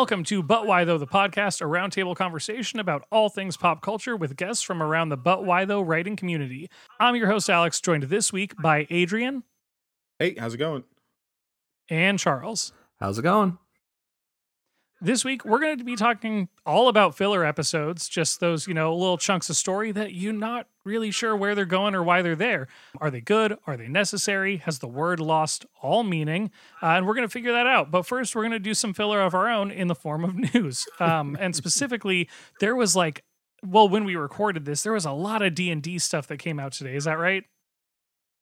Welcome to But Why Though, the podcast, a roundtable conversation about all things pop culture with guests from around the But Why Though writing community. I'm your host, Alex, joined this week by Adrian Hey, how's it going? and Charles. How's it going? This week, we're going to be talking all about filler episodes, just those, you know, little chunks of story that you're not really sure where they're going or why they're there. Are they good? Are they necessary? Has the word lost all meaning? Uh, and we're going to figure that out. But first, we're going to do some filler of our own in the form of news. Um, and specifically, there was like, well, when we recorded this, there was a lot of D and D stuff that came out today. Is that right?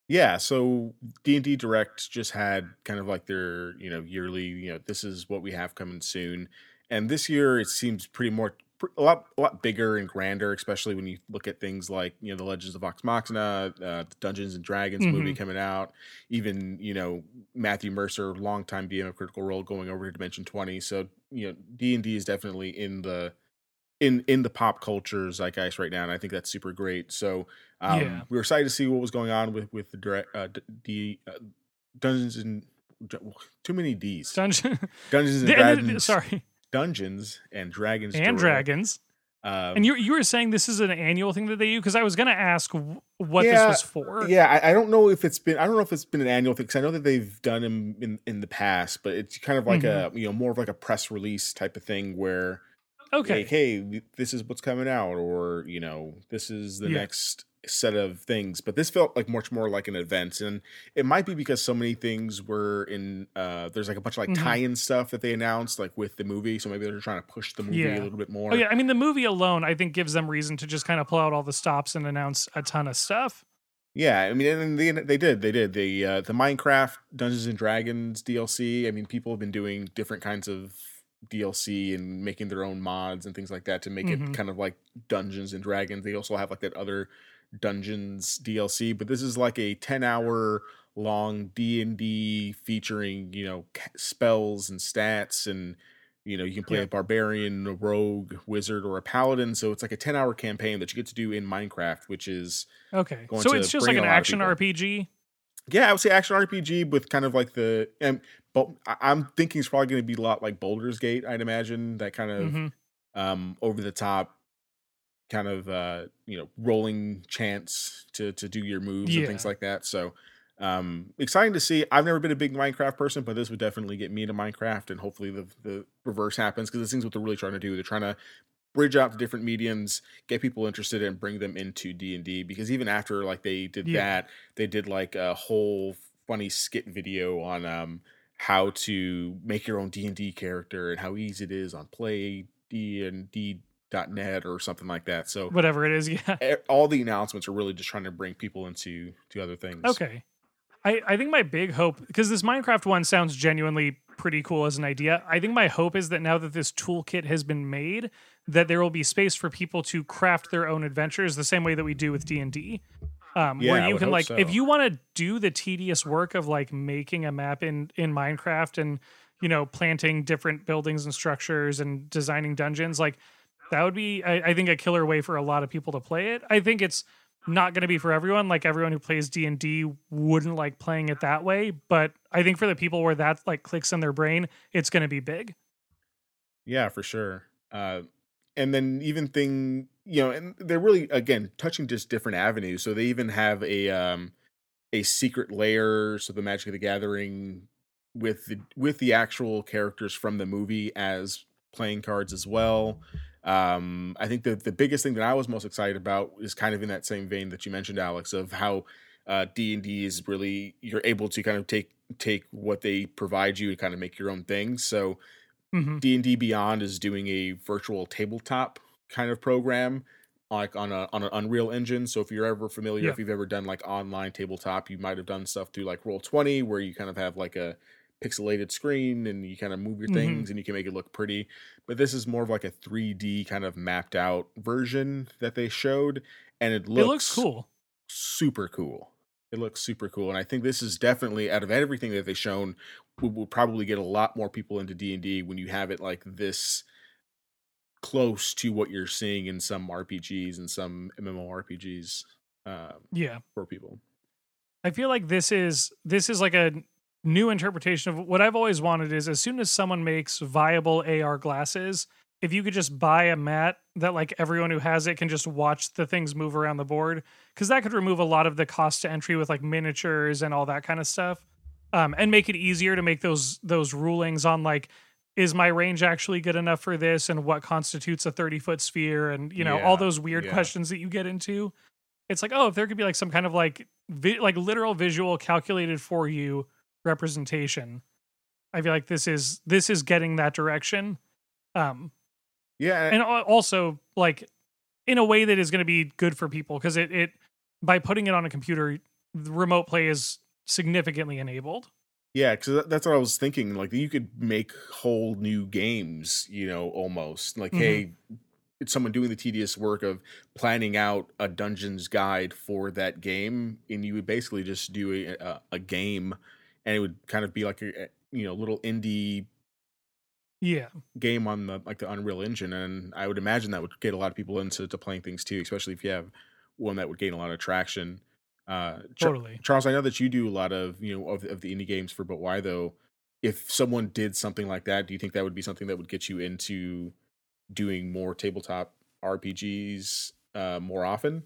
Yeah, so D and D Direct just had kind of like their you know yearly you know this is what we have coming soon, and this year it seems pretty more a lot a lot bigger and grander, especially when you look at things like you know the Legends of Vox Machina, uh, the Dungeons and Dragons movie Mhm. coming out, even you know Matthew Mercer, longtime DM of Critical Role, going over to Dimension Twenty. So you know D and D is definitely in the in in the pop culture zeitgeist right now, and I think that's super great. So um, Yeah. we were excited to see what was going on with with the direct uh, d- uh, Dungeons and too many D's Dungeon. Dungeons and- Dragons sorry, Dungeons and Dragons and Direct. dragons. Um, And you you were saying this is an annual thing that they do because I was going to ask what Yeah, this was for. yeah, I, I don't know if it's been I don't know if it's been an annual thing because I know that they've done them in in the past, but it's kind of like Mm-hmm. a you know more of like a press release type of thing where Okay. like, hey, this is what's coming out, or you know, this is the Yeah. next set of things. But this felt like much more like an event, and it might be because so many things were in. uh There's like a bunch of like Mhm. tie-in stuff that they announced, like with the movie. So maybe they're trying to push the movie Yeah. a little bit more. Oh yeah, I mean the movie alone, I think gives them reason to just kind of pull out all the stops and announce a ton of stuff. Yeah, I mean, and they they did they did the uh, the Minecraft Dungeons and Dragons DLC. I mean, people have been doing different kinds of DLC and making their own mods and things like that to make Mhm. it kind of like Dungeons and Dragons. They also have like that other Dungeons DLC, but this is like a ten hour long D and D featuring you know spells and stats and. You know, you can play Yeah. a barbarian, a rogue, wizard, or a paladin. So it's like a 10 hour campaign that you get to do in Minecraft, which is Okay, Going so it's just like an a lot of action. RPG. Yeah, I would say action RPG with kind of like the and but I'm thinking it's probably going to be a lot like Baldur's Gate. I'd imagine that kind of Mhm. um over the top kind of uh you know rolling chance to to do your moves and things like that. So um exciting to see. I've never been a big Minecraft person, but this would definitely get me into Minecraft and hopefully the the reverse happens because this thing's what they're really trying to do. They're trying to bridge out to different mediums, get people interested and bring them into D&D because even after like they did Yeah. that, they did like a whole funny skit video on um how to make your own D&D character and how easy it is on play D&D.net or something like that. So Whatever it is, yeah. all the announcements are really just trying to bring people into to other things. Okay. I, I think my big hope because this Minecraft one sounds genuinely pretty cool as an idea. I think my hope is that now that this toolkit has been made, that there will be space for people to craft their own adventures the same way that we do with D and D. Um, Yeah, where you can like if you want to do the tedious work of like making a map in in Minecraft and you know planting different buildings and structures and designing dungeons, like that would be I, I think a killer way for a lot of people to play it. I think it's not going to be for everyone like everyone who plays d&d wouldn't like playing it that way but i think for the people where that like clicks in their brain it's going to be big Yeah, for sure. Uh, and then even thing, you know, and they're really again touching just different avenues. So they even have a um a Secret Lair, so the Magic of the Gathering with the with the actual characters from the movie as playing cards as well. Um, I think that the biggest thing that I was most excited about is kind of in that same vein that you mentioned, Alex, of how uh, D and D is really you're able to kind of take take what they provide you and kind of make your own things. So Mhm. D&D Beyond is doing a virtual tabletop kind of program like on a on an Unreal Engine. So if you're ever familiar, Yeah. if you've ever done like online tabletop, you might have done stuff through like Roll20 where you kind of have like a pixelated screen and you kind of move your Mhm. things and you can make it look pretty. But this is more of like a 3D kind of mapped out version that they showed and it looks it looks cool super cool. It looks super cool, and I think this is definitely out of everything that they've shown, will, will probably get a lot more people into D and D when you have it like this close to what you're seeing in some RPGs and some MMORPGs um, yeah for people. i feel like this is this is like a new interpretation of what I've always wanted is as soon as someone makes viable AR glasses, if you could just buy a mat that like everyone who has it can just watch the things move around the board because that could remove a lot of the cost to entry with like miniatures and all that kind of stuff um, and make it easier to make those those rulings on like is my range actually good enough for this and what constitutes a 30 foot sphere and you know Yeah, all those weird yeah. questions that you get into it's like oh if there could be like some kind of like vi- like literal visual calculated for you representation i feel like this is this is getting that direction um Yeah, and also like in a way that is going to be good for people because it it by putting it on a computer the remote play is significantly enabled Yeah, because that's what I was thinking. Like you could make whole new games, you know, almost like, Mhm. hey, it's someone doing the tedious work of planning out a dungeons guide for that game, and you would basically just do a, a, a game, and it would kind of be like a a, you know little indie yeah game on the like the Unreal Engine, and I would imagine that would get a lot of people into to playing things too, especially if you have one that would gain a lot of traction. Uh, Char- totally Charles, I know that you do a lot of you know of, of the indie games for But Why though. If someone did something like that, do you think that would be something that would get you into doing more tabletop RPGs uh, more often?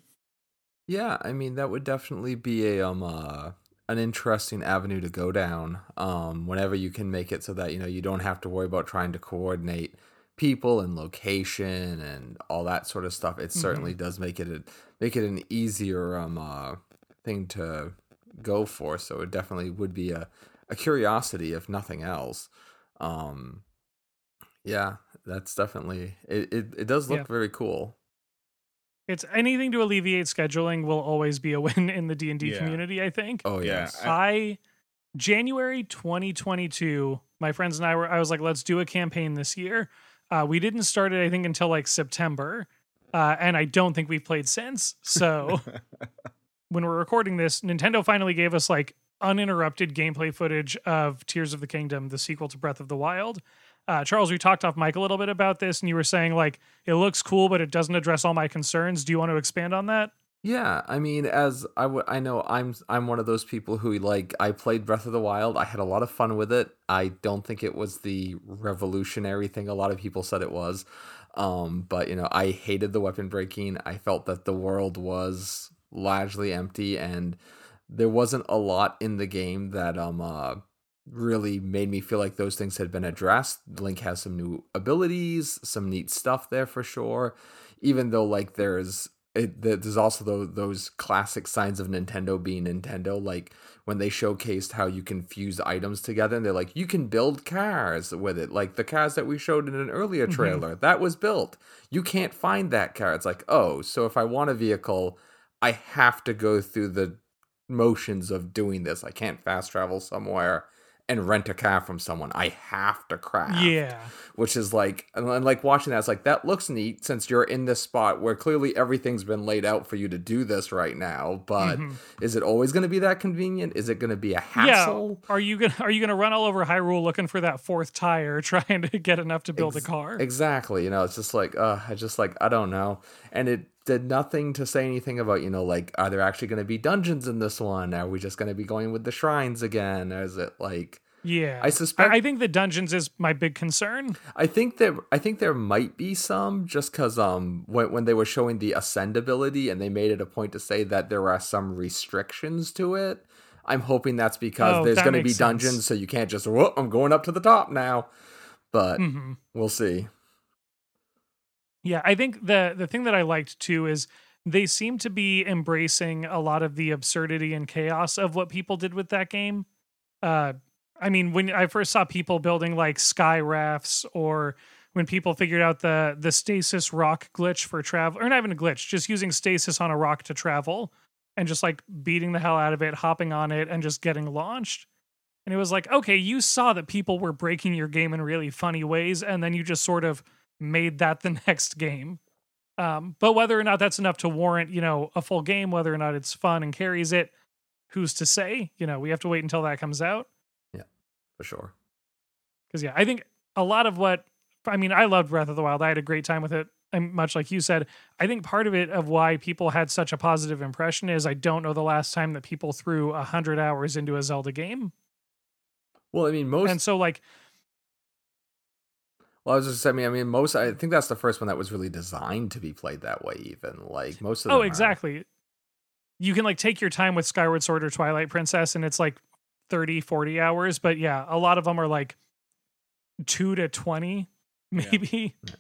Yeah, I mean that would definitely be a um uh, an interesting avenue to go down. Um, whenever you can make it so that you know you don't have to worry about trying to coordinate people and location and all that sort of stuff. It certainly does make it a, make it an easier um uh, thing to go for. So it definitely would be a a curiosity if nothing else. Um, yeah, that's definitely it. It, it does look Yeah. very cool. It's anything to alleviate scheduling will always be a win in the d&d Yeah. community i think Oh Yeah, yes. I January 2022, my friends and I were I was like, let's do a campaign this year. Uh, we didn't start it, I think, until like September. Uh, and I don't think we've played since. So when we're recording this, Nintendo finally gave us like uninterrupted gameplay footage of Tears of the Kingdom, the sequel to Breath of the Wild. Uh, Charles, we talked off mic a little bit about this, and you were saying like it looks cool, but it doesn't address all my concerns. Do you want to expand on that? Yeah, I mean, as I w- I know I'm I'm one of those people who like I played Breath of the Wild. I had a lot of fun with it. I don't think it was the revolutionary thing a lot of people said it was. Um, but you know, I hated the weapon breaking. I felt that the world was largely empty and there wasn't a lot in the game that um uh really made me feel like those things had been addressed. Link has some new abilities, some neat stuff there for sure. Even though like there's it, there's also those, those classic signs of Nintendo being Nintendo, like when they showcased how you can fuse items together, and they're like, you can build cars with it, like the cars that we showed in an earlier Mhm. trailer. That was built. You can't find that car. It's like, oh, so if I want a vehicle, I have to go through the motions of doing this. I can't fast travel somewhere and rent a car from someone. I have to craft Yeah. which is like and, like watching that it's like that looks neat since you're in this spot where clearly everything's been laid out for you to do this right now but Mhm. is it always going to be that convenient is it going to be a hassle Yeah. Are you gonna Are you gonna run all over Hyrule looking for that fourth tire, trying to get enough to build Ex- a car? exactly you know it's just like uh i just like i don't know and it did nothing to say anything about you know like are there actually going to be dungeons in this one are we just going to be going with the shrines again or is it like yeah. i suspect I, I think the dungeons is my big concern. I think there I think there might be some just cuz um when when they were showing the ascend ability and they made it a point to say that there are some restrictions to it. I'm hoping that's because Oh, there's that going to be sense. dungeons so you can't just whoa, I'm going up to the top now. But hmm we'll see. Yeah, I think the the thing that I liked too is they seem to be embracing a lot of the absurdity and chaos of what people did with that game. Uh, I mean, when I first saw people building like sky rafts, or when people figured out the the stasis rock glitch for travel, or not even a glitch, just using stasis on a rock to travel, and just like beating the hell out of it, hopping on it, and just getting launched. And it was like, okay, you saw that people were breaking your game in really funny ways, and then you just sort of made that the next game. Um, but whether or not that's enough to warrant, you know, a full game, whether or not it's fun and carries it, who's to say? You know, we have to wait until that comes out. Yeah, for sure. Because yeah, I think a lot of what I mean, I loved Breath of the Wild. I had a great time with it. And much like you said, I think part of it of why people had such a positive impression is I don't know the last time that people threw a hundred hours into a Zelda game. Well, I mean, most and so like Well, I was just I mean, I mean, most. I think that's the first one that was really designed to be played that way. Even like most of oh, them. oh are- exactly you can like take your time with skyward sword or twilight princess and it's like 30 40 hours but yeah a lot of them are like 2 to 20 maybe Yeah.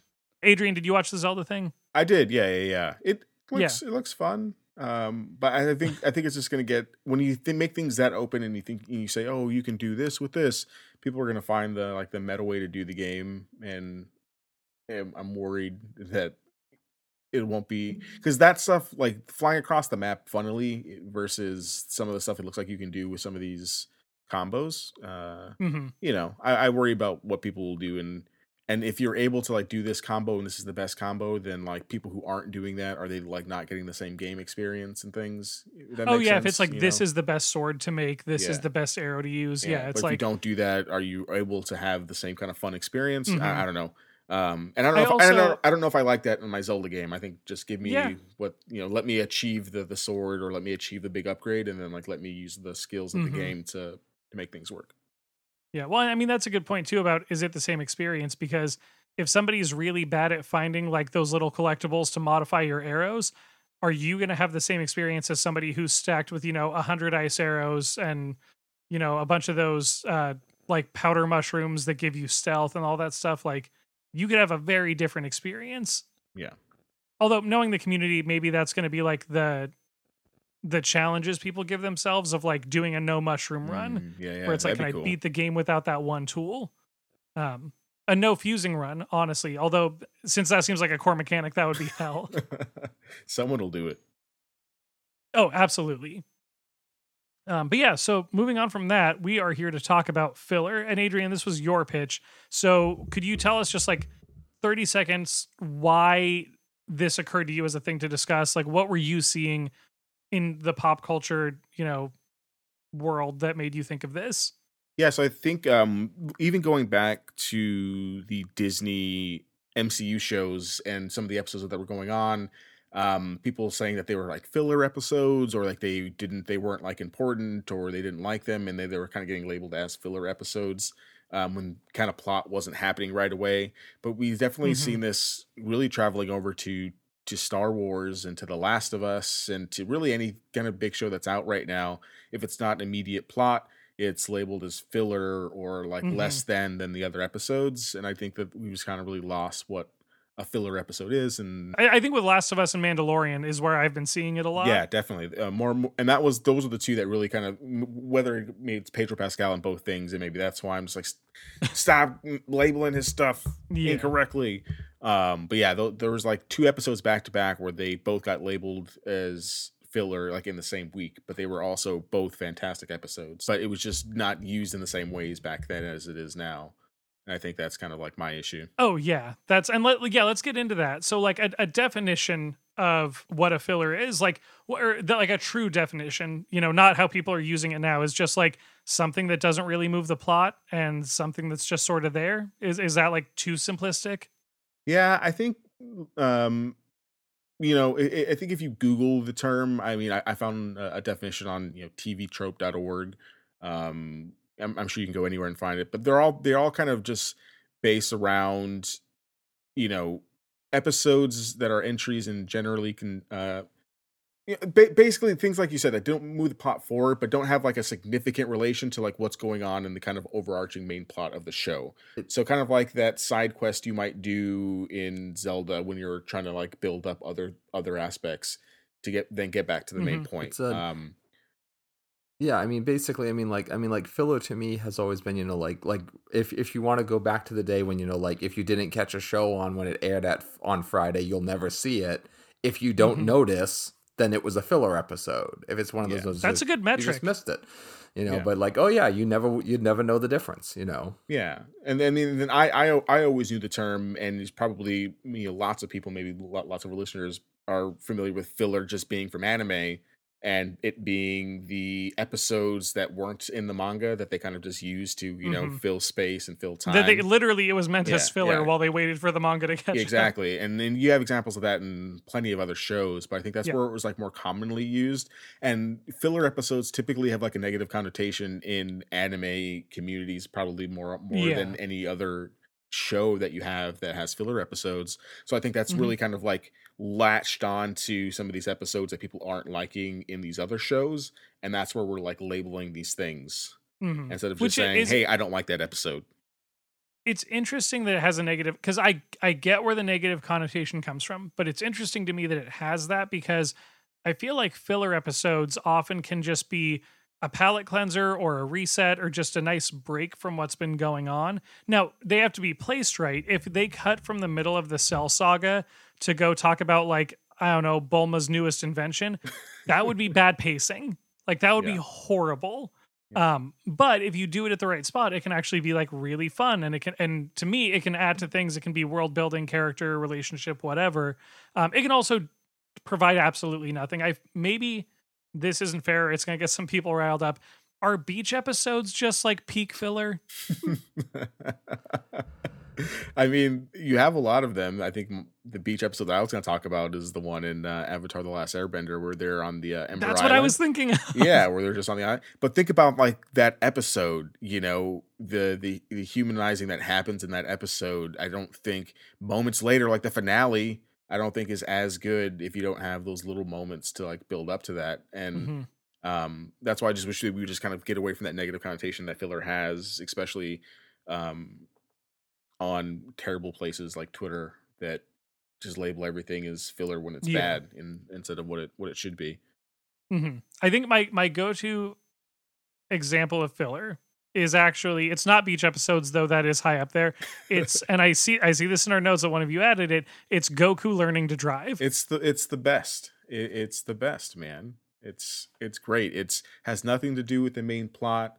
adrian did you watch the zelda thing I did, yeah, yeah, yeah. It Yeah. looks it looks fun. Um, but I think I think it's just gonna get when you th- make things that open and you think you say, oh, you can do this with this. People are gonna find the like the meta way to do the game, and, and I'm worried that it won't be because that stuff like flying across the map funnily versus some of the stuff it looks like you can do with some of these combos. Uh, hmm you know, I, I worry about what people will do and and if you're able to like do this combo and this is the best combo, then like people who aren't doing that are they like not getting the same game experience and things? That oh yeah if it's like this know? is the best sword to make this is the best arrow to use yeah, but it's if you like don't do that, are you able to have the same kind of fun experience? Mhm. I, I don't know. Um, and I don't I know. if, I, don't know I don't know if I like that in my Zelda game. I think just give me Yeah. what you know. Let me achieve the the sword, or let me achieve the big upgrade, and then like let me use the skills of Mhm. the game to to make things work. Yeah, well, I mean that's a good point too about is it the same experience because if somebody's really bad at finding like those little collectibles to modify your arrows, are you going to have the same experience as somebody who's stacked with, you know, 100 ice arrows and you know, a bunch of those uh like powder mushrooms that give you stealth and all that stuff like you could have a very different experience. Yeah. Although knowing the community maybe that's going to be like the the challenges people give themselves of like doing a no mushroom run Mm, yeah, yeah. where it's like, can be I beat the game without that one tool? Um, a no fusing run, honestly. Although, since that seems like a core mechanic, that would be hell. Someone will do it. oh, absolutely. Um, but yeah, so moving on from that, we are here to talk about filler. And Adrian, this was your pitch. So could you tell us just like 30 seconds why this occurred to you as a thing to discuss? Like, what were you seeing in the pop culture, you know, world that made you think of this? Yeah, so I think um even going back to the Disney MCU shows and some of the episodes that were going on, um, people saying that they were like filler episodes or like they didn't they weren't like important or they didn't like them and they, they were kind of getting labeled as filler episodes um, when kind of plot wasn't happening right away. But we've definitely Mhm. seen this really traveling over to to Star Wars and to The Last of Us and to really any kind of big show that's out right now. If it's not an immediate plot, it's labeled as filler or like Mhm. less than than the other episodes. And I think that we just kind of really lost what a filler episode is. And I, I think with Last of Us and Mandalorian is where I've been seeing it a lot. yeah, definitely uh, more, more. And that was those are the two that really kind of whether it made it's Pedro Pascal in both things, and maybe that's why I'm just like "S- stop labeling his stuff Yeah. incorrectly. Um, but yeah, th- there was like two episodes back to back where they both got labeled as filler like in the same week, but they were also both fantastic episodes. But it was just not used in the same ways back then as it is now. And I think that's kind of like my issue. Oh yeah, that's and let yeah, let's get into that. So like a, a definition of what a filler is, like or the, like a true definition, you know, not how people are using it now, is just like something that doesn't really move the plot and something that's just sort of there. Is is that like too simplistic? Yeah, I think um you know, I, I- think if you Google the term, I mean, I, I found a, a definition on you know tvtrope.org. Um, I'm, I'm sure you can go anywhere and find it, but they're all they're all kind of just based around, you know, episodes that are entries and generally can uh yeah, ba- basically things like you said that don't move the plot forward but don't have like a significant relation to like what's going on in the kind of overarching main plot of the show so kind of like that side quest you might do in zelda when you're trying to like build up other other aspects to get then get back to the main Mhm. point a- um Yeah, I mean, basically, I mean, like, I mean, like, filler to me has always been, you know, like, like if if you want to go back to the day when you know, like, if you didn't catch a show on when it aired at on Friday, you'll never see it. If you don't Mhm. notice, then it was a filler episode. If it's one of those, Yeah. those That's a good you metric. just missed it, you know. Yeah. But like, oh yeah, you never, you'd never know the difference, you know. Yeah, and then and then I I I always knew the term, and it's probably you know lots of people, maybe lots of listeners are familiar with filler just being from anime, and it being the episodes that weren't in the manga that they kind of just used to you know Mhm. fill space and fill time That they literally it was meant as filler yeah. while they waited for the manga to catch Yeah, up. exactly and then you have examples of that in plenty of other shows but i think that's Yeah. where it was like more commonly used and filler episodes typically have like a negative connotation in anime communities probably more more Yeah. than any other show that you have that has filler episodes so i think that's Mhm. really kind of like latched on to some of these episodes that people aren't liking in these other shows and that's where we're like labeling these things Mhm. instead of Which just saying is- hey i don't like that episode it's interesting that it has a negative because I I get where the negative connotation comes from, but it's interesting to me that it has that because I feel like filler episodes often can just be a palate cleanser or a reset or just a nice break from what's been going on. Now, they have to be placed right. If they cut from the middle of the Cell saga to go talk about like I don't know, Bulma's newest invention, that would be bad pacing. Like that would be horrible. Yeah. Um, but if you do it at the right spot, it can actually be like really fun, and it can, and to me, it can add to things. It can be world building, character, relationship, whatever. Um, it can also provide absolutely nothing. I maybe this isn't fair. It's gonna get some people riled up. Are beach episodes just like peak filler? I mean, you have a lot of them. I think the beach episode that I was going to talk about is the one in uh, Avatar: The Last Airbender, where they're on the uh, Ember That's what I was thinking. yeah, where they're just on the island. But think about like that episode. You know, the the the humanizing that happens in that episode. I don't think moments later, like the finale, I don't think is as good if you don't have those little moments to like build up to that. And Mhm. um that's why i just wish that we would just kind of get away from that negative connotation that filler has especially um on terrible places like twitter that just label everything as filler when it's Yeah. bad in, instead of what it what it should be hmm I think my my go to example of filler is actually it's not beach episodes though that is high up there. It's and I see I see this in our notes that one of you added it. It's Goku learning to drive. it's the it's the best it, it's the best man it's it's great it's has nothing to do with the main plot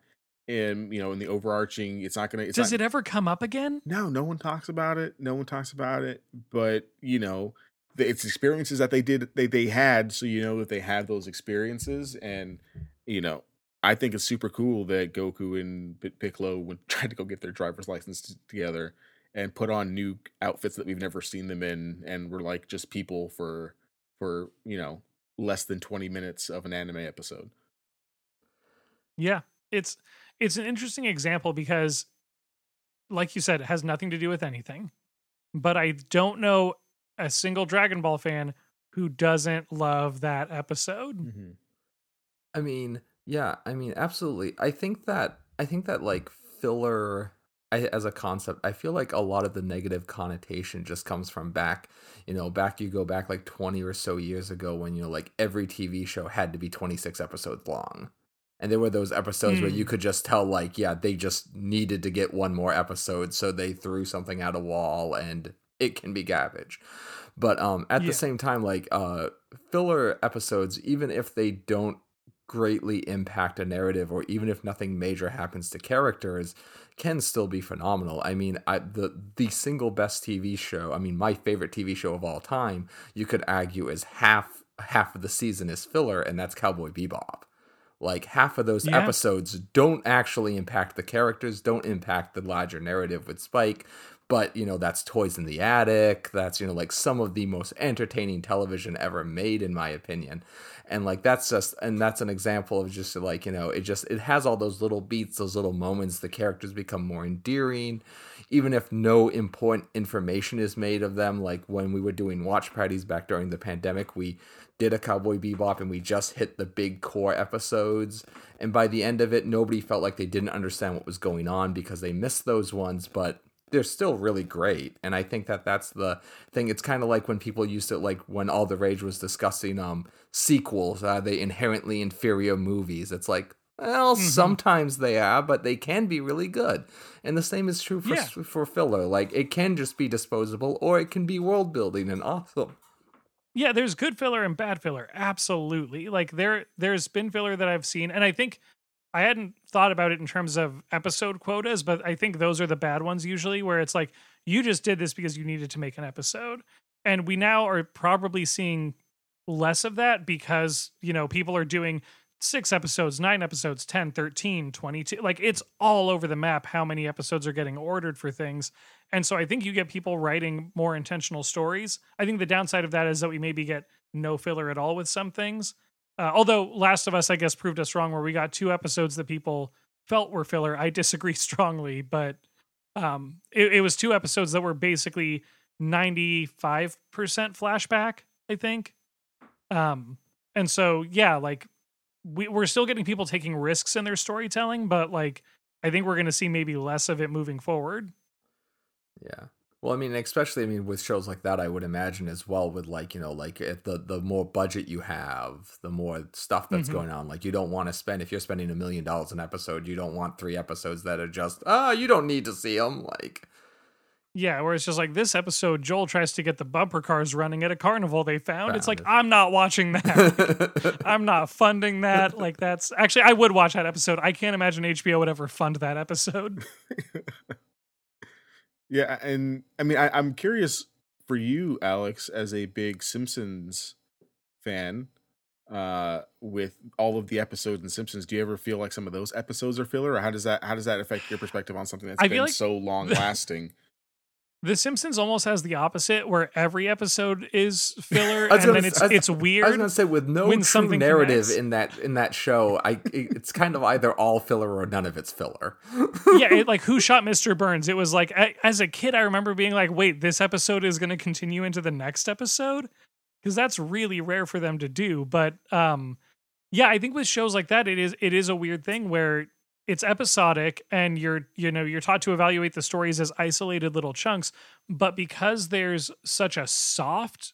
and you know in the overarching it's not gonna it's Does not, it ever come up again? No, no one talks about it. No one talks about it. But you know, the, it's experiences that they did they they had, so you know that they had those experiences, and you know, I think it's super cool that Goku and Piccolo went tried to go get their driver's license t- together and put on new outfits that we've never seen them in, and were like just people for for you know less than twenty minutes of an anime episode. Yeah. It's it's an interesting example because like you said, it has nothing to do with anything. But I don't know a single Dragon Ball fan who doesn't love that episode. Mm-hmm. I mean, yeah, I mean, absolutely. I think that I think that like filler I, as a concept, I feel like a lot of the negative connotation just comes from back, you know, back you go back like 20 or so years ago when you know like every TV show had to be 26 episodes long. And there were those episodes where you Mm. could just tell like, yeah, they just needed to get one more episode, so they threw something at a wall and it can be garbage. But um at Yeah. the same time like uh filler episodes even if they don't greatly impact a narrative or even if nothing major happens to characters can still be phenomenal. I mean, I the the single best TV show, I mean my favorite TV show of all time, you could argue is half half of the season is filler and that's Cowboy Bebop. Like half of those Yeah. episodes don't actually impact the characters, don't impact the larger narrative with Spike, but you know that's Toys in the Attic, that's you know like some of the most entertaining television ever made in my opinion and like that's just and that's an example of just like you know it just it has all those little beats those little moments the characters become more endearing even if no important information is made of them like when we were doing watch parties back during the pandemic we did a cowboy bebop and we just hit the big core episodes. And by the end of it nobody felt like they didn't understand what was going on because they missed those ones but they're still really great. And i think that that's the thing. It's kind of like when people used to like when all the rage was discussing um sequels are they inherently inferior movies. It's like well Mhm. sometimes they are but they can be really good. And the same is true for Yeah. for filler. Like it can just be disposable or it can be world building and awesome Yeah, there's good filler and bad filler. Absolutely. Like there there's been filler that I've seen and I think I hadn't thought about it in terms of episode quotas, but I think those are the bad ones usually where it's like you just did this because you needed to make an episode. And we now are probably seeing less of that because, you know, people are doing six episodes, nine episodes, 10, 13, 22. Like it's all over the map how many episodes are getting ordered for things. And so I think you get people writing more intentional stories. I think the downside of that is that we maybe get no filler at all with some things. Uh, although Last of Us, I guess, proved us wrong where we got two episodes that people felt were filler. I disagree strongly, but um, it, it was two episodes that were basically 95% flashback, I think. Um, and so, yeah, like we, we're still getting people taking risks in their storytelling, but like I think we're going to see maybe less of it moving forward. Yeah. Well, I mean, especially I mean with shows like that, I would imagine as well with like you know like if the the more budget you have, the more stuff that's Mhm. going on. Like you don't want to spend if you're spending a million dollars an episode, you don't want three episodes that are just ah you don't need to see them. Like Yeah, where it's just like this episode, Joel tries to get the bumper cars running at a carnival they found. It's like Found. I'm not watching that. I'm not funding that. Like that's actually I would watch that episode. I can't imagine HBO would ever fund that episode. Yeah, and I mean, I, I'm curious for you, Alex, as a big Simpsons fan, uh, with all of the episodes in Simpsons. Do you ever feel like some of those episodes are filler, or how does that how does that affect your perspective on something that's I been like- so long lasting? The Simpsons almost has the opposite, where every episode is filler, I and gonna then it's I was- it's I was gonna say with no when true narrative connects. in that in that show, I it's kind of either all filler or none of it's filler. yeah, it, like who shot Mr. Burns? It was like a- as a kid, I remember being like, "Wait, this episode is going to continue into the next episode," because that's really rare for them to do. But um, yeah, I think with shows like that, it is it is a weird thing where it's episodic and you're you know you're taught to evaluate the stories as isolated little chunks, but because there's such a soft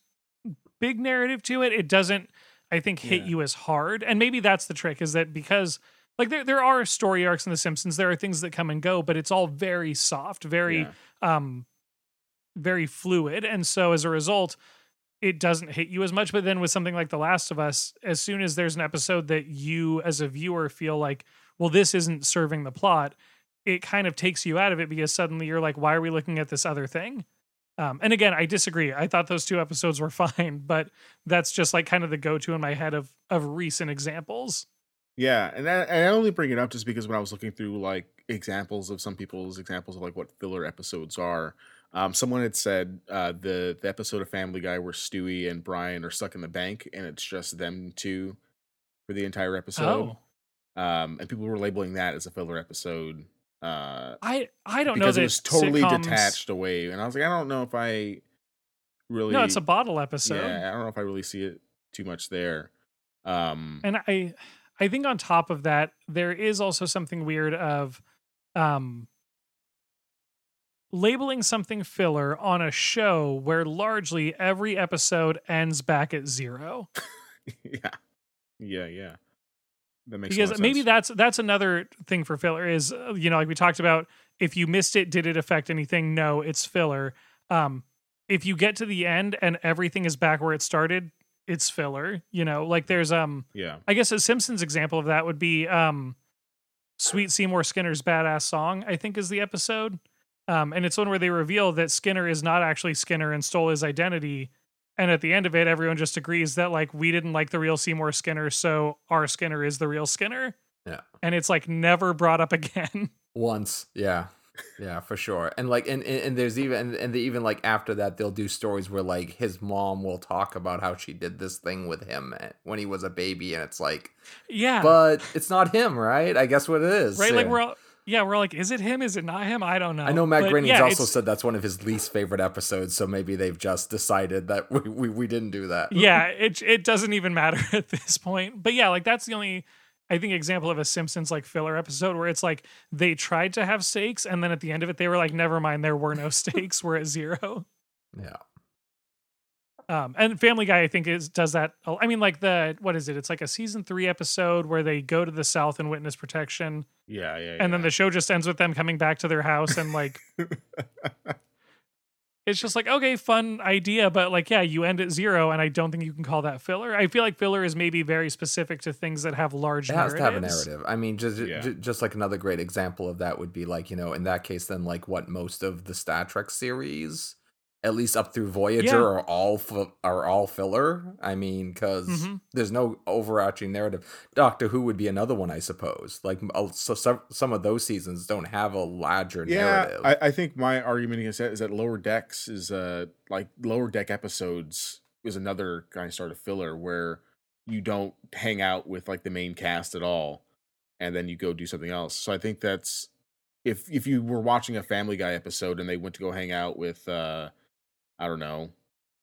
big narrative to it, it doesn't I think hit Yeah. you as hard. And maybe that's the trick is that because like there there are story arcs in the Simpsons, there are things that come and go, but it's all very soft, very Yeah. um very fluid. And so as a result, it doesn't hit you as much. But then with something like The Last of Us, as soon as there's an episode that you as a viewer feel like, well, this isn't serving the plot, it kind of takes you out of it because suddenly you're like, why are we looking at this other thing? Um, and again, I disagree. I thought those two episodes were fine, but that's just like kind of the go-to in my head of of recent examples. Yeah, and I, and I only bring it up just because when I was looking through like examples of some people's examples of like what filler episodes are, um, someone had said uh, the the episode of Family Guy where Stewie and Brian are stuck in the bank and it's just them two for the entire episode. Oh, Um, and people were labeling that as a filler episode uh, I I don't know because that it was totally sitcoms- detached away. And I was like, I don't know if I really. No, it's a bottle episode. Yeah, I don't know if I really see it too much there. Um, and i i think on top of that there is also something weird of um labeling something filler on a show where largely every episode ends back at zero yeah, yeah, yeah. That makes because maybe that's that's another thing for filler is uh, you know like we talked about if you missed it did it affect anything no it's filler um if you get to the end and everything is back where it started it's filler you know like there's um yeah. I guess a Simpsons example of that would be um, Sweet Seymour Skinner's badass song. I think is the episode, um, and it's one where they reveal that Skinner is not actually Skinner and stole his identity. And at the end of it, everyone just agrees that like we didn't like the real Seymour Skinner, so our Skinner is the real Skinner. Yeah. and it's like never brought up again. Once, yeah, yeah, for sure. And like, and and, and there's even and, and they even like after that they'll do stories where like his mom will talk about how she did this thing with him when he was a baby, and it's like, yeah, but it's not him, right? I guess what it is, right. Like we're all yeah, we're like, is it him? Is it not him? I don't know. I know Matt But Groening's yeah, also said that's one of his least favorite episodes, so maybe they've just decided that we, we, we didn't do that. yeah, it it doesn't even matter at this point. But yeah, like that's the only I think example of a Simpsons like filler episode where it's like they tried to have stakes and then at the end of it they were like, never mind, there were no stakes. We're at zero. yeah. Um, and Family Guy, I think, is does that. I mean, like the what is it? It's like a season three episode where they go to the South and witness protection, Yeah, yeah. and then the show just ends with them coming back to their house and like it's just like okay fun idea but like yeah you end at zero and i don't think you can call that filler i feel like filler is maybe very specific to things that have large It has to have a narrative. I mean, just Yeah. ju- just like another great example of that would be like you know in that case then like what most of the Star Trek series at least up through Voyager, Yeah. are all fi- are all filler. I mean, because Mhm. there's no overarching narrative. Doctor Who would be another one, I suppose. Like uh, so, some some of those seasons don't have a larger Yeah, narrative. I, I think my argument against that is that Lower Decks is uh like Lower Deck episodes is another kind of sort of filler where you don't hang out with like the main cast at all, and then you go do something else. So I think that's if if you were watching a Family Guy episode and they went to go hang out with uh I don't know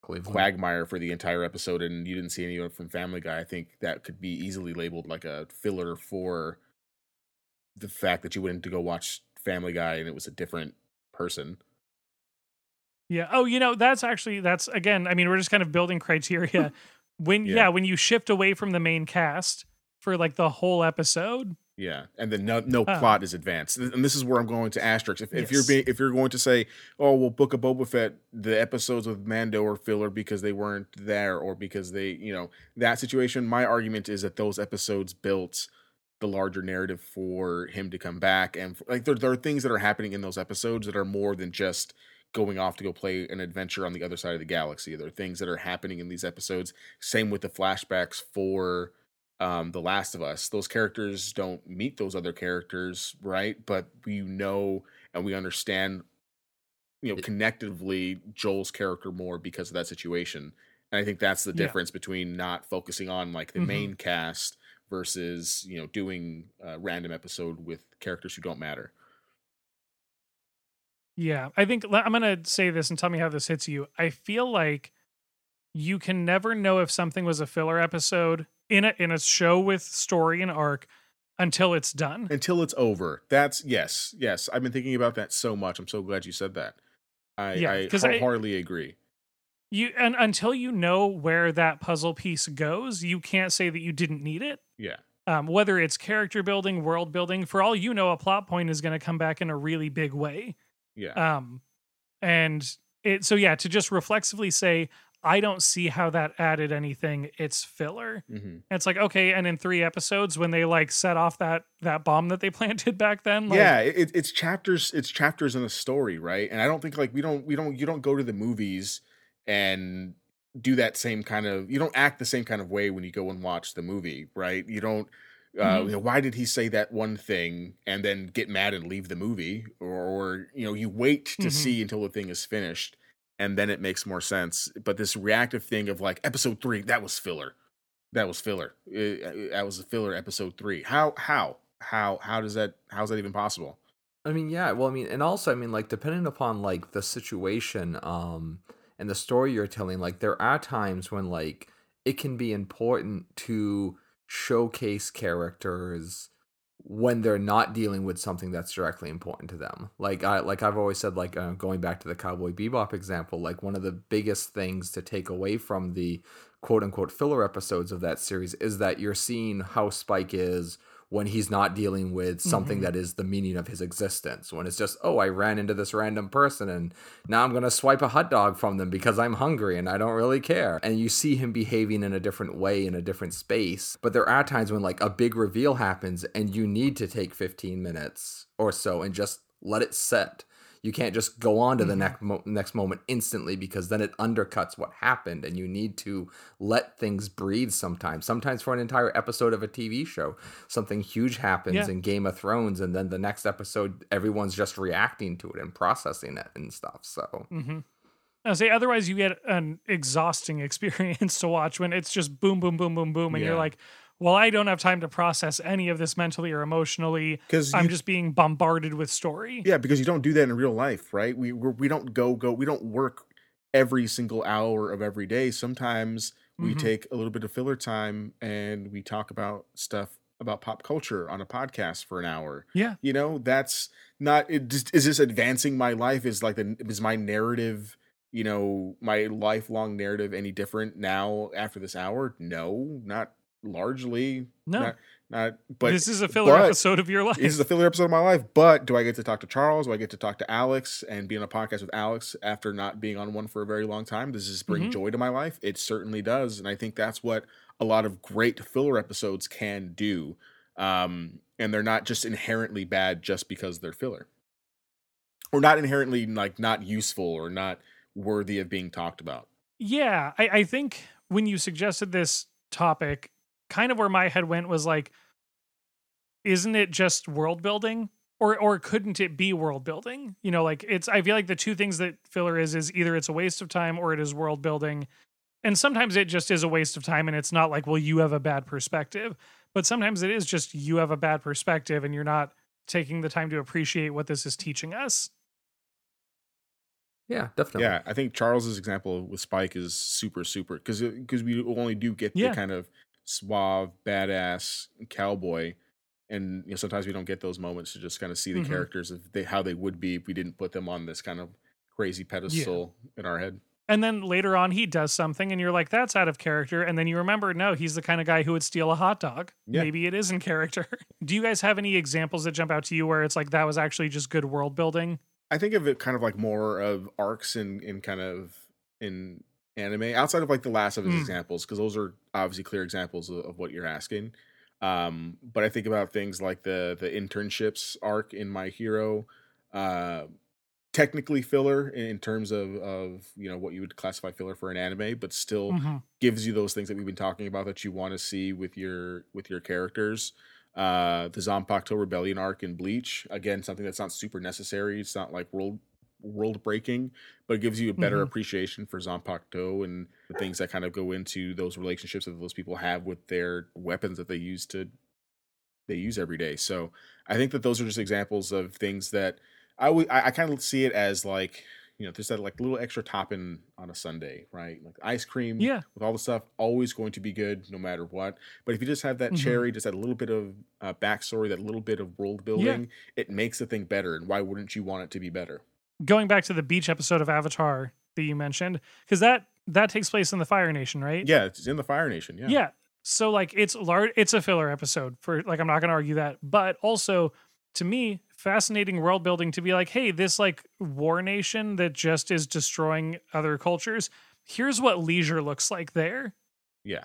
Cleveland. Quagmire for the entire episode and you didn't see anyone from Family Guy, I think that could be easily labeled like a filler for the fact that you went to go watch Family Guy and it was a different person. Yeah. Oh, you know, that's actually that's again, I mean, we're just kind of building criteria. When yeah. Yeah. when you shift away from the main cast for like the whole episode. Yeah, and then no no Oh. plot is advanced, and this is where I'm going to asterisk. If, if you're being if you're going to say, oh well, Book of Boba Fett, the episodes with Mando are filler because they weren't there or because they you know that situation. My argument is that those episodes built the larger narrative for him to come back, and like there there are things that are happening in those episodes that are more than just going off to go play an adventure on the other side of the galaxy. There are things that are happening in these episodes. Same with the flashbacks for um the last of us those characters don't meet those other characters right but we know and we understand you know connectively joel's character more because of that situation and i think that's the Yeah. difference between not focusing on like the Mhm. main cast versus you know doing a random episode with characters who don't matter Yeah. I think I'm going to say this and tell me how this hits you. I feel like you can never know if something was a filler episode in a in a show with story and arc until it's done. until it's over. That's yes yes. I've been thinking about that so much. I'm so glad you said that. I Yeah, i 'cause I- agree. You and until you know where that puzzle piece goes, you can't say that you didn't need it. yeah. Um, whether it's character building, world building, for all you know, a plot point is going to come back in a really big way. yeah. Um, and it so yeah, to just reflexively say, I don't see how that added anything. It's filler. hmm And it's like okay, and in three episodes when they like set off that that bomb that they planted back then, like, yeah it, it's chapters it's chapters in a story right and i don't think like we don't we don't you don't go to the movies and do that same kind of you don't act the same kind of way when you go and watch the movie right you don't uh, Mhm. you know, why did he say that one thing and then get mad and leave the movie or, or you know you wait to Mhm. see until the thing is finished and then it makes more sense but this reactive thing of like episode three that was filler. That was filler. Uh, that was a filler episode three. How how? How how does that how's that even possible? I mean, yeah. Well, I mean, and also, I mean, like, depending upon like the situation, um, and the story you're telling, like, there are times when like it can be important to showcase characters when they're not dealing with something that's directly important to them. Like I like I've always said, like uh, going back to the Cowboy Bebop example, like one of the biggest things to take away from the quote unquote filler episodes of that series is that you're seeing how Spike is when he's not dealing with something Mhm. that is the meaning of his existence. When it's just, oh, I ran into this random person and now I'm going to swipe a hot dog from them because I'm hungry and I don't really care. And you see him behaving in a different way in a different space. But there are times when like a big reveal happens and you need to take 15 minutes or so and just let it set. You can't just go on to the Mhm. next mo- next moment instantly because then it undercuts what happened and you need to let things breathe sometimes. Sometimes for an entire episode of a TV show, something huge happens Yeah. in Game of Thrones and then the next episode everyone's just reacting to it and processing it and stuff. So, Mm-hmm. I say otherwise you get an exhausting experience to watch when it's just boom, boom, boom, boom, boom, and you're like, well, I don't have time to process any of this mentally or emotionally. because I'm just being bombarded with story. yeah because you don't do that in real life right we we're, we don't go go we don't work every single hour of every day sometimes we Mhm. take a little bit of filler time and we talk about stuff about pop culture on a podcast for an hour Yeah. you know that's not it just is this advancing my life is like the is my narrative you know my lifelong narrative any different now after this hour no not largely No. not, not but this is a filler but- episode of your life. this is a filler episode of my life, but do I get to talk to Charles? Do I get to talk to Alex and be on a podcast with Alex after not being on one for a very long time? Does this bring Mhm. joy to my life? It certainly does. And I think that's what a lot of great filler episodes can do. Um, and they're not just inherently bad just because they're filler. Or not inherently like not useful or not worthy of being talked about. Yeah, I, I think when you suggested this topic, kind of where my head went was like, isn't it just world building? Or or couldn't it be world building? You know, like it's I feel like the two things that filler is is either it's a waste of time or it is world building. And sometimes it just is a waste of time and it's not like, well, you have a bad perspective. But sometimes it is just you have a bad perspective and you're not taking the time to appreciate what this is teaching us. Yeah, definitely. Yeah, I think Charles's example with Spike is super super because because we only do get Yeah. the kind of suave, badass cowboy, and you know sometimes we don't get those moments to just kind of see the Mhm. characters of they how they would be if we didn't put them on this kind of crazy pedestal in our head. And then later on, he does something, and you're like, that's out of character. And then you remember, no, he's the kind of guy who would steal a hot dog. Yeah. Maybe it is in character. Do you guys have any examples that jump out to you where it's like that was actually just good world building? I think of it kind of like more of arcs in in kind of in anime outside of like the Last of Us Mm. examples because those are obviously clear examples of, of what you're asking. Um, but I think about things like the the internships arc in My Hero, uh, technically filler in, in terms of of you know what you would classify filler for an anime, but still Mhm. gives you those things that we've been talking about that you want to see with your with your characters. Uh, the Zanpakuto Rebellion arc in Bleach, again, something that's not super necessary. It's not like world world breaking, but it gives you a better Mhm. appreciation for Zanpakuto and the things that kind of go into those relationships that those people have with their weapons that they use to they use every day. So I think that those are just examples of things that I would I, I kind of see it as like you know there's that like little extra topping on a sundae, right? Like ice cream Yeah. with all the stuff, always going to be good no matter what. But if you just have that Mhm. cherry, just that little bit of uh, backstory, that little bit of world building, it makes the thing better. And why wouldn't you want it to be better? Going back to the beach episode of Avatar that you mentioned, because that that takes place in the Fire Nation, right? Yeah, it's in the Fire Nation. Yeah, Yeah. So like it's large it's a filler episode for like I'm not gonna argue that. But also to me, fascinating world building to be like, hey, this like war nation that just is destroying other cultures, here's what leisure looks like there. yeah,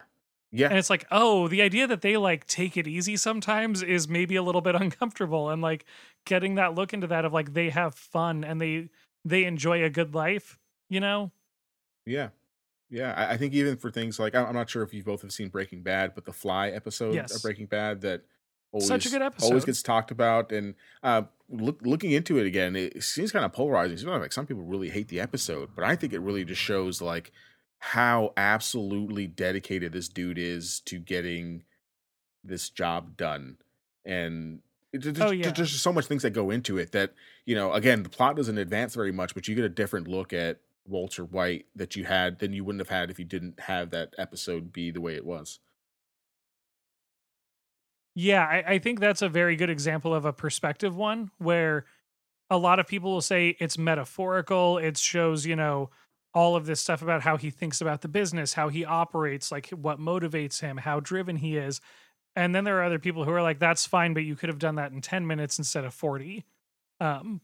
yeah. And it's like, oh, the idea that they like take it easy sometimes is maybe a little bit uncomfortable. And like getting that look into that of like they have fun and they they enjoy a good life, you know? Yeah. Yeah. I, I think even for things like I'm I'm not sure if you both have seen Breaking Bad, but the Fly episode Yes. of Breaking Bad that always Such a good episode always gets talked about. And uh, look, looking into it again, it seems kind of polarizing. Like some people really hate the episode, but I think it really just shows like how absolutely dedicated this dude is to getting this job done. And just, Oh, yeah. there's just so much things that go into it that you know. Again, the plot doesn't advance very much, but you get a different look at Walter White that you had than you wouldn't have had if you didn't have that episode be the way it was. Yeah, I, I think that's a very good example of a perspective one where a lot of people will say it's metaphorical. It shows, you know, all of this stuff about how he thinks about the business, how he operates, like what motivates him, how driven he is. And then there are other people who are like, that's fine, but you could have done that in 10 minutes instead of 40. Um,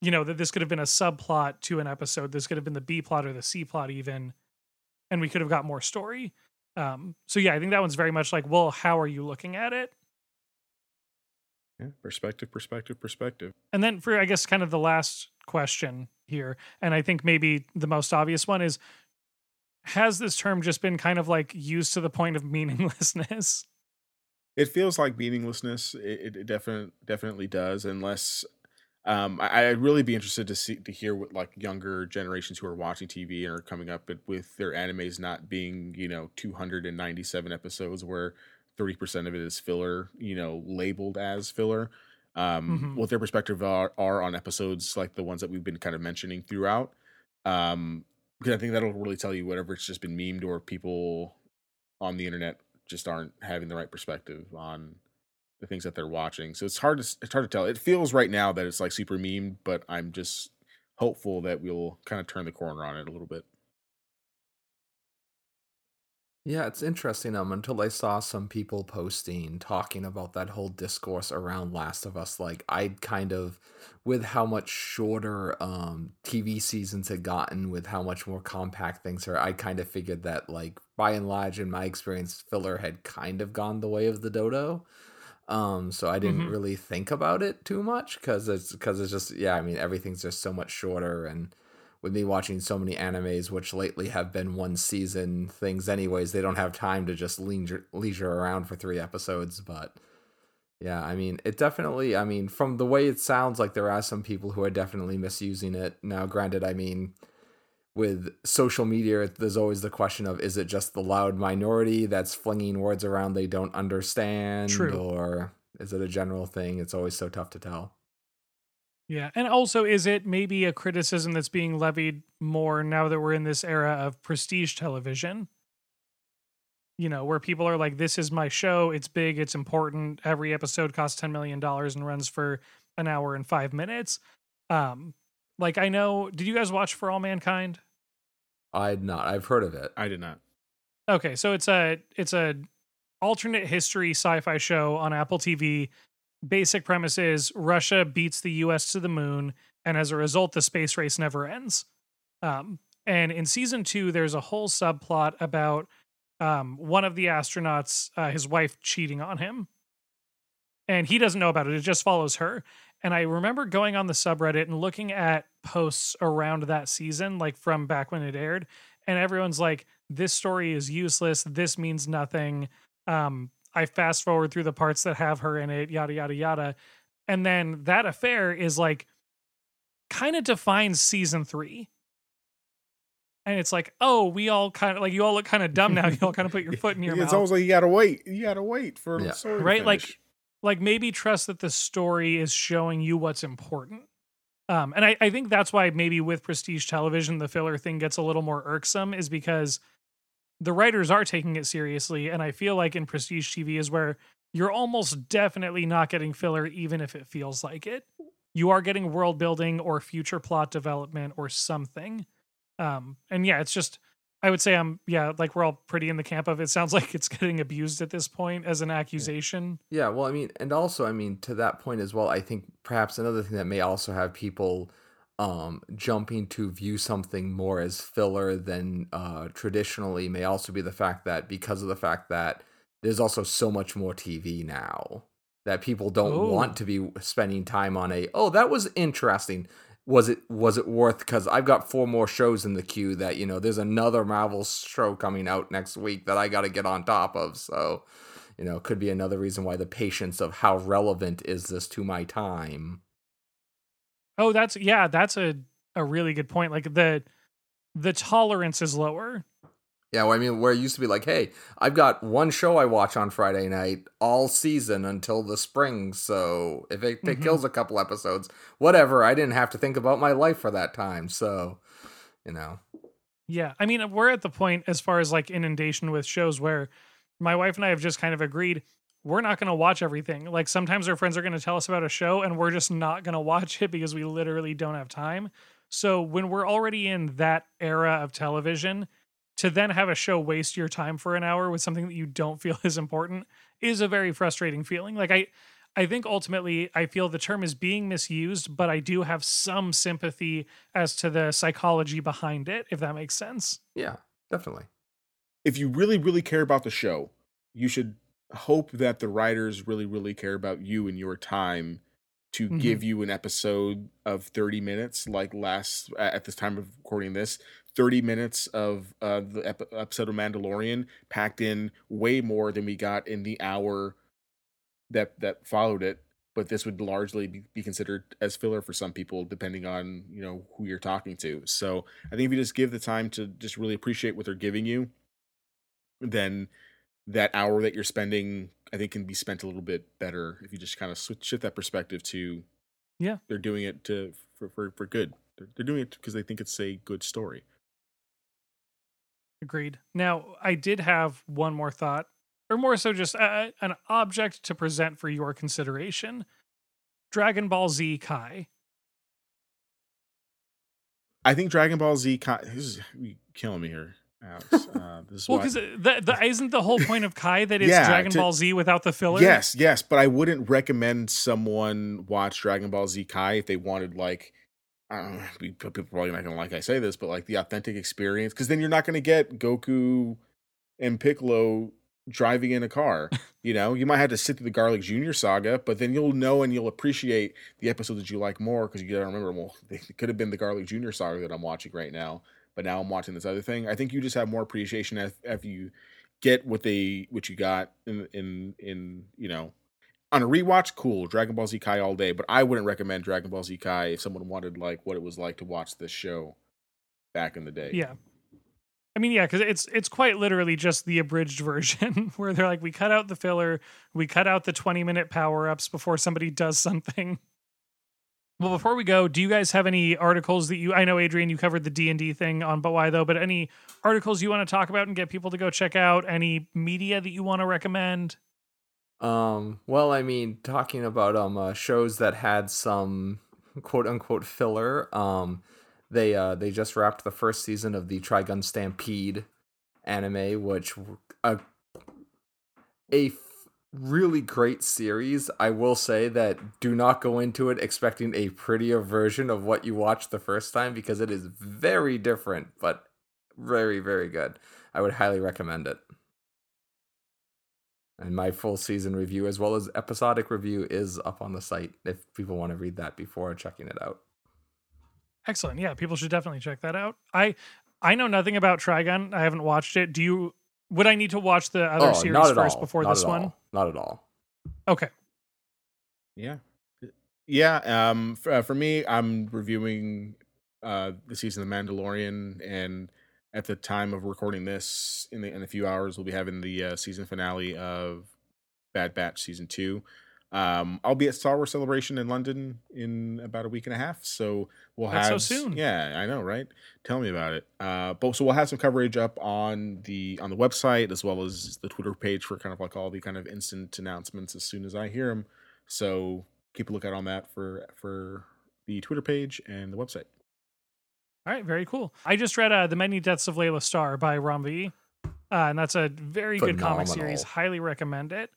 you know, that this could have been a subplot to an episode. This could have been the B plot or the C plot, even. And we could have got more story. Um, so yeah, I think that one's very much like, well, how are you looking at it? Yeah, perspective, perspective, perspective. And then for I guess kind of the last question here, and I think maybe the most obvious one is has this term just been kind of like used to the point of meaninglessness? It feels like meaninglessness. It, it, it definitely definitely does, unless um, I, I'd really be interested to see to hear what like younger generations who are watching TV and are coming up with- their animes not being you know 297 episodes where 30 percent of it is filler, you know, labeled as filler. Um, Mhm. What their perspective are, are on episodes like the ones that we've been kind of mentioning throughout. Um, because I think that'll really tell you whatever it's just been memed or people on the internet just aren't having the right perspective on the things that they're watching. So it's hard to it's hard to tell. It feels right now that it's like super meme, but I'm just hopeful that we'll kind of turn the corner on it a little bit. Yeah, it's interesting. Um, until I saw some people posting talking about that whole discourse around Last of Us, like I'd kind of, with how much shorter um TV seasons had gotten, with how much more compact things are, I kind of figured that like by and large, in my experience, filler had kind of gone the way of the dodo. Um, so I didn't Mhm. really think about it too much because it's because it's just yeah. I mean, everything's just so much shorter and with me watching so many animes, which lately have been one season things, anyways, they don't have time to just leisure, leisure around for three episodes. But yeah, I mean, it definitely, I mean, from the way it sounds like there are some people who are definitely misusing it. Now, granted, I mean, with social media, there's always the question of is it just the loud minority that's flinging words around they don't understand? True. Or is it a general thing? It's always so tough to tell. Yeah. And also, is it maybe a criticism that's being levied more now that we're in this era of prestige television? You know, where people are like, this is my show. It's big. It's important. Every episode costs $10 million and runs for an hour and five minutes. Um, like, I know, did you guys watch For All Mankind? I'd not. I've heard of it. I did not. Okay, so it's a it's a alternate history sci-fi show on Apple TV. Basic premise is Russia beats the US to the moon, and as a result, the space race never ends. Um, and in season two, there's a whole subplot about um, one of the astronauts, uh, his wife cheating on him. And he doesn't know about it, it just follows her. And I remember going on the subreddit and looking at posts around that season, like from back when it aired, and everyone's like, this story is useless. This means nothing. Um, I fast forward through the parts that have her in it, yada, yada, yada. And then that affair is like kind of defines season three. And it's like, oh, we all kind of like you all look kind of dumb now. You all kind of put your foot in your it's mouth. It's almost like you gotta wait. You gotta wait for Yeah. story Right, like- like maybe trust that the story is showing you what's important. Um, and I, I think that's why maybe with prestige television the filler thing gets a little more irksome is because the writers are taking it seriously, and I feel like in prestige TV is where you're almost definitely not getting filler, even if it feels like it. You are getting world building or future plot development or something. Um, and yeah, it's just I would say I'm yeah, like we're all pretty in the camp of it sounds like it's getting abused at this point as an accusation. Yeah, well, I mean, and also, I mean, to that point as well, I think perhaps another thing that may also have people um, jumping to view something more as filler than uh, traditionally may also be the fact that because of the fact that there's also so much more TV now that people don't Oh. want to be spending time on a oh that was interesting. Was it was it worth because i've got four more shows in the queue that you know there's another marvel show coming out next week that i got to get on top of. So you know could be another reason why the patience of how relevant is this to my time Oh, that's yeah, that's a a really good point. Like the the tolerance is lower. yeah well, i mean where it used to be like hey i've got one show i watch on friday night all season until the spring so if it, it Mhm. kills a couple episodes whatever i didn't have to think about my life for that time so you know Yeah. I mean, we're at the point as far as like inundation with shows where my wife and I have just kind of agreed we're not going to watch everything. Like sometimes our friends are going to tell us about a show and we're just not going to watch it because we literally don't have time. So when we're already in that era of television, to then have a show waste your time for an hour with something that you don't feel is important is a very frustrating feeling. Like I I think ultimately I feel the term is being misused, but I do have some sympathy as to the psychology behind it, if that makes sense. yeah definitely if you really, really care about the show, you should hope that the writers really, really care about you and your time to Mhm. give you an episode of 30 minutes, like last at this time of recording this, 30 minutes of uh, the ep- episode of Mandalorian packed in way more than we got in the hour that that followed it. But this would largely be, be considered as filler for some people, depending on you know who you're talking to. So I think if you just give the time to just really appreciate what they're giving you, then that hour that you're spending, I think, can be spent a little bit better if you just kind of switch shift that perspective to, Yeah. they're doing it to for for, for good. They're, they're doing it because they think it's a good story. Agreed. Now, I did have one more thought, or more so just uh, an object to present for your consideration Dragon Ball Z Kai. I think Dragon Ball Z. Kai, this is killing me here, Alex. Uh, this is Well, because the, the, isn't the whole point of Kai that it's Yeah, Dragon to- Ball Z without the filler? Yes, yes, but I wouldn't recommend someone watch Dragon Ball Z Kai if they wanted like I don't know, people probably not gonna like I say this, but like the authentic experience, because then you're not gonna get Goku and Piccolo driving in a car. you know, you might have to sit through the Garlic Jr. saga, but then you'll know and you'll appreciate the episode that you like more because you gotta remember, well, it could have been the Garlic Jr. saga that I'm watching right now, but now I'm watching this other thing. I think you just have more appreciation if, if you get what they what you got in in in you know on a rewatch, cool, Dragon Ball Z Kai all day. But I wouldn't recommend Dragon Ball Z Kai if someone wanted like what it was like to watch this show back in the day. Yeah. I mean, yeah, because it's it's quite literally just the abridged version where they're like, we cut out the filler, we cut out the twenty minute power ups before somebody does something. Well, before we go, do you guys have any articles that you? I know Adrian, you covered the D and D thing on, but why though? But any articles you want to talk about and get people to go check out? Any media that you want to recommend? Um, well, I mean, talking about um uh, shows that had some quote unquote filler. Um, they uh they just wrapped the first season of the Trigun Stampede anime, which a a really great series. I will say that do not go into it expecting a prettier version of what you watched the first time because it is very different, but very very good. I would highly recommend it. And my full season review as well as episodic review is up on the site if people want to read that before checking it out. Excellent. Yeah people should definitely check that out. I i know nothing about trigun. I haven't watched it. Do you would i need to watch the other oh, series first all. before not this one all. not at all okay Yeah. Yeah. Um, for, uh, for me, I'm reviewing uh, the season of The Mandalorian, and at the time of recording this, in, the, in a few hours, we'll be having the uh, season finale of Bad Batch season two. Um, I'll be at Star Wars Celebration in London in about a week and a half, so we'll That's so soon. Yeah, I know, right? Tell me about it. Uh, but so we'll have some coverage up on the on the website as well as the Twitter page for kind of like all the kind of instant announcements as soon as I hear them. So keep a lookout on that for for the Twitter page and the website. All right, very cool. I just read uh, The Many Deaths of Laila Starr by Ram V. Uh, and that's a very good comic series. Highly recommend it.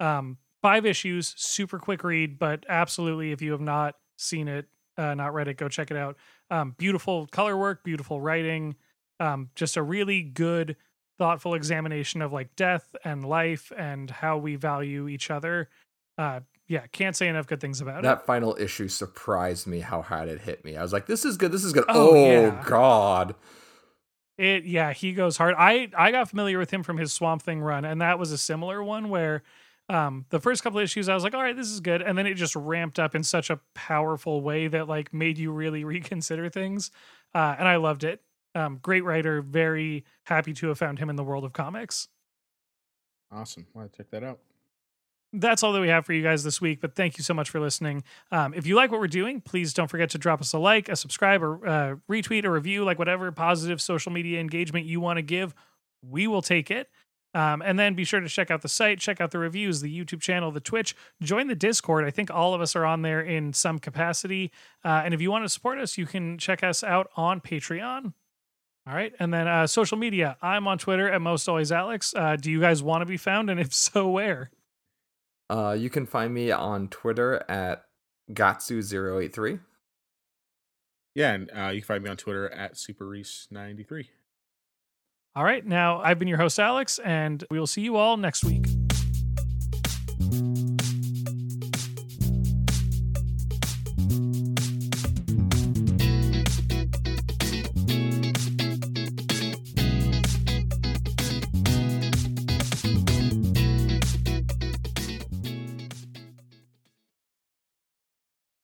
Um, five issues, super quick read, but absolutely, if you have not seen it, uh, not read it, go check it out. Um, beautiful color work, beautiful writing, um, just a really good, thoughtful examination of like death and life and how we value each other. Uh, yeah, can't say enough good things about it. that final issue surprised me how hard it hit me i was like this is good this is good Oh, oh, yeah. god It yeah, he goes hard. I I got familiar with him from his Swamp Thing run, and that was a similar one where um the first couple of issues I was like, all right, this is good, and then it just ramped up in such a powerful way that like made you really reconsider things. Uh, and I loved it. Um, great writer, very happy to have found him in the world of comics. Awesome. Want to check that out? that's all that we have for you guys this week. But thank you so much for listening. Um, if you like what we're doing, please don't forget to drop us a like, a subscribe, or uh, retweet, a review, like whatever positive social media engagement you want to give. We will take it. Um, and then be sure to check out the site, check out the reviews, the YouTube channel, the Twitch, join the Discord. I think all of us are on there in some capacity. Uh, and if you want to support us, you can check us out on Patreon. All right. And then uh, social media. I'm on Twitter at most always Alex. Uh, do you guys want to be found? And if so, where? uh you can find me on twitter at gatsu083 Yeah, and uh, you can find me on Twitter at superreese93. All right. Now, I've been your host, Alex, and we will see you all next week.